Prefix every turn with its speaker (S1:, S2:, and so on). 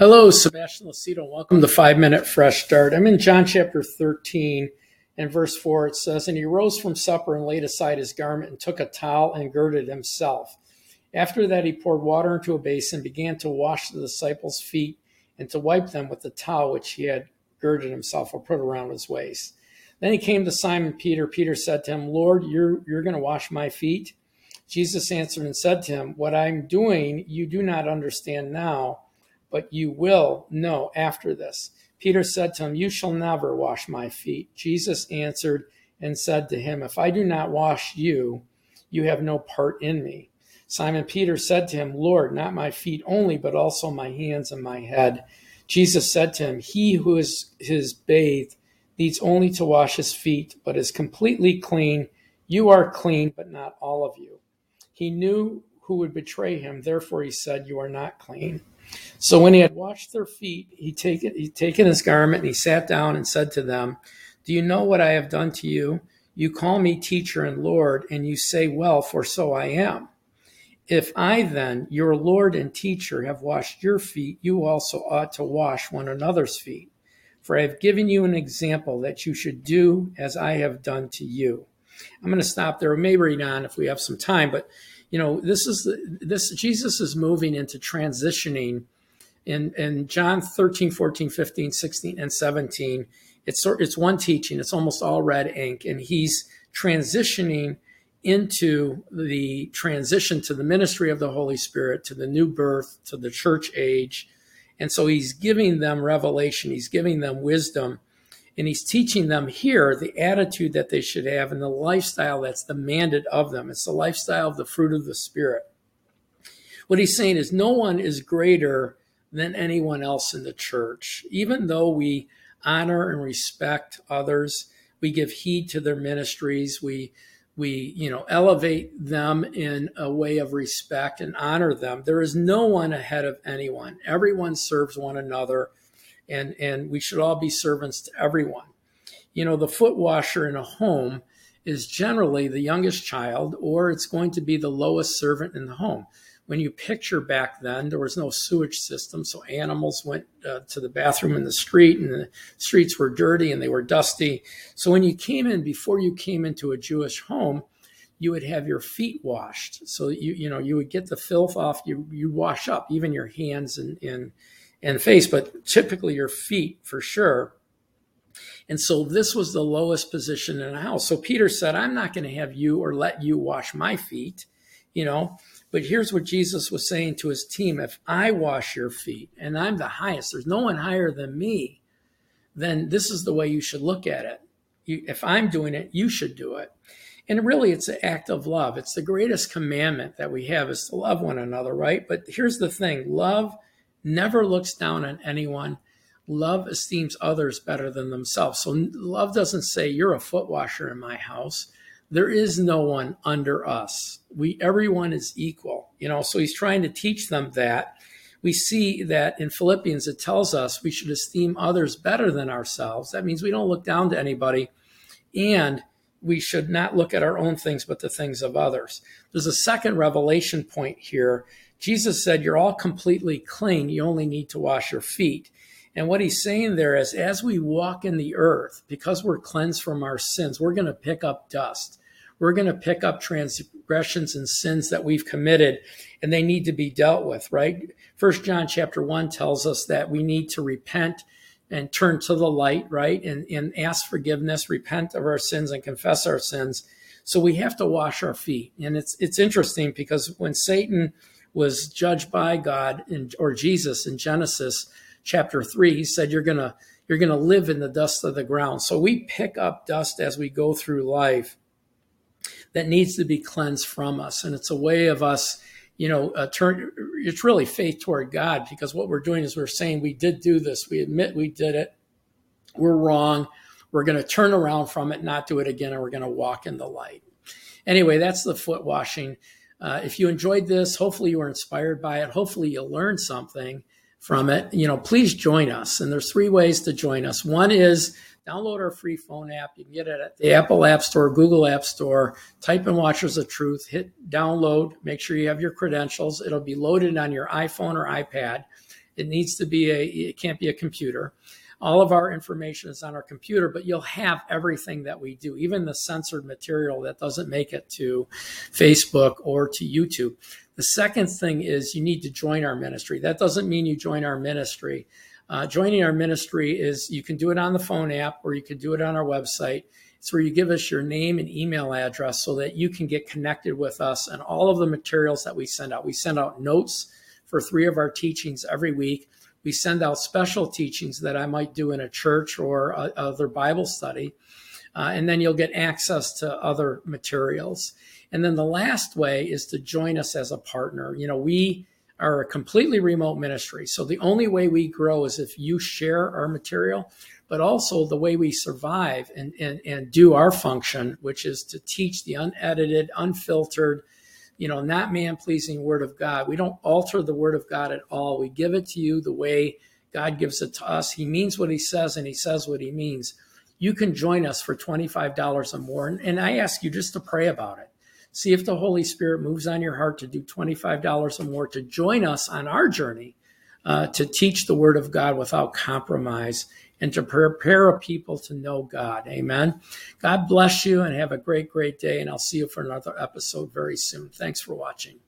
S1: Hello, Sebastian Lacido. Welcome to Five Minute Fresh Start. I'm in John chapter 13 and verse 4. It says, And he rose from supper and laid aside his garment and took a towel and girded himself. After that, he poured water into a basin, began to wash the disciples' feet and to wipe them with the towel which he had girded himself or put around his waist. Then he came to Simon Peter. Peter said to him, Lord, you're, you're going to wash my feet? Jesus answered and said to him, What I'm doing you do not understand now but you will know after this. Peter said to him, You shall never wash my feet. Jesus answered and said to him, If I do not wash you, you have no part in me. Simon Peter said to him, Lord, not my feet only, but also my hands and my head. Jesus said to him, He who is his bathed needs only to wash his feet, but is completely clean. You are clean, but not all of you. He knew who would betray him, therefore he said, You are not clean. So when he had washed their feet, he taken he taken his garment and he sat down and said to them, Do you know what I have done to you? You call me teacher and Lord, and you say, Well, for so I am. If I then, your Lord and teacher, have washed your feet, you also ought to wash one another's feet. For I have given you an example that you should do as I have done to you. I'm going to stop there. We may read on if we have some time, but you know, this is the, this Jesus is moving into transitioning in in John 13, 14, 15, 16, and 17. It's sort it's one teaching. It's almost all red ink, and he's transitioning into the transition to the ministry of the Holy Spirit, to the new birth, to the church age. And so he's giving them revelation, he's giving them wisdom and he's teaching them here the attitude that they should have and the lifestyle that's demanded of them. It's the lifestyle of the fruit of the Spirit. What he's saying is, no one is greater than anyone else in the church. Even though we honor and respect others, we give heed to their ministries, we we you know elevate them in a way of respect and honor them there is no one ahead of anyone everyone serves one another and and we should all be servants to everyone. You know, the foot washer in a home is generally the youngest child, or it's going to be the lowest servant in the home. When you picture back then, there was no sewage system, so animals went uh, to the bathroom in the street, and the streets were dirty and they were dusty. So when you came in, before you came into a Jewish home, you would have your feet washed. So you you know you would get the filth off. You you wash up even your hands and and and face, but typically your feet for sure. And so this was the lowest position in a house. So Peter said, I'm not going to have you or let you wash my feet, you know. But here's what Jesus was saying to his team if I wash your feet and I'm the highest, there's no one higher than me, then this is the way you should look at it. You, if I'm doing it, you should do it. And really, it's an act of love. It's the greatest commandment that we have is to love one another, right? But here's the thing love never looks down on anyone. Love esteems others better than themselves. So love doesn't say you're a foot washer in my house. There is no one under us. We everyone is equal. You know, so he's trying to teach them that. We see that in Philippians it tells us we should esteem others better than ourselves. That means we don't look down to anybody and we should not look at our own things but the things of others. There's a second revelation point here Jesus said, You're all completely clean. You only need to wash your feet. And what he's saying there is, as we walk in the earth, because we're cleansed from our sins, we're going to pick up dust. We're going to pick up transgressions and sins that we've committed, and they need to be dealt with, right? First John chapter one tells us that we need to repent and turn to the light, right? And, and ask forgiveness, repent of our sins, and confess our sins. So we have to wash our feet. And it's it's interesting because when Satan was judged by God in, or Jesus in Genesis chapter 3 he said you're to you're to live in the dust of the ground so we pick up dust as we go through life that needs to be cleansed from us and it's a way of us you know uh, turn it's really faith toward God because what we're doing is we're saying we did do this we admit we did it we're wrong we're going to turn around from it not do it again and we're going to walk in the light anyway that's the foot washing uh, if you enjoyed this, hopefully you were inspired by it. Hopefully you learned something from it. You know, please join us. And there's three ways to join us. One is download our free phone app. You can get it at the Apple App Store, Google App Store. Type in Watchers of Truth, hit download, make sure you have your credentials. It'll be loaded on your iPhone or iPad. It needs to be a, it can't be a computer. All of our information is on our computer, but you'll have everything that we do, even the censored material that doesn't make it to Facebook or to YouTube. The second thing is you need to join our ministry. That doesn't mean you join our ministry. Uh, joining our ministry is you can do it on the phone app or you can do it on our website. It's where you give us your name and email address so that you can get connected with us and all of the materials that we send out. We send out notes for three of our teachings every week. We send out special teachings that I might do in a church or a, other Bible study. Uh, and then you'll get access to other materials. And then the last way is to join us as a partner. You know, we are a completely remote ministry. So the only way we grow is if you share our material, but also the way we survive and, and, and do our function, which is to teach the unedited, unfiltered, you know, not man pleasing word of God. We don't alter the word of God at all. We give it to you the way God gives it to us. He means what he says and he says what he means. You can join us for $25 or more. And, and I ask you just to pray about it. See if the Holy Spirit moves on your heart to do $25 or more to join us on our journey uh, to teach the Word of God without compromise and to prepare a people to know God. Amen. God bless you and have a great, great day. And I'll see you for another episode very soon. Thanks for watching.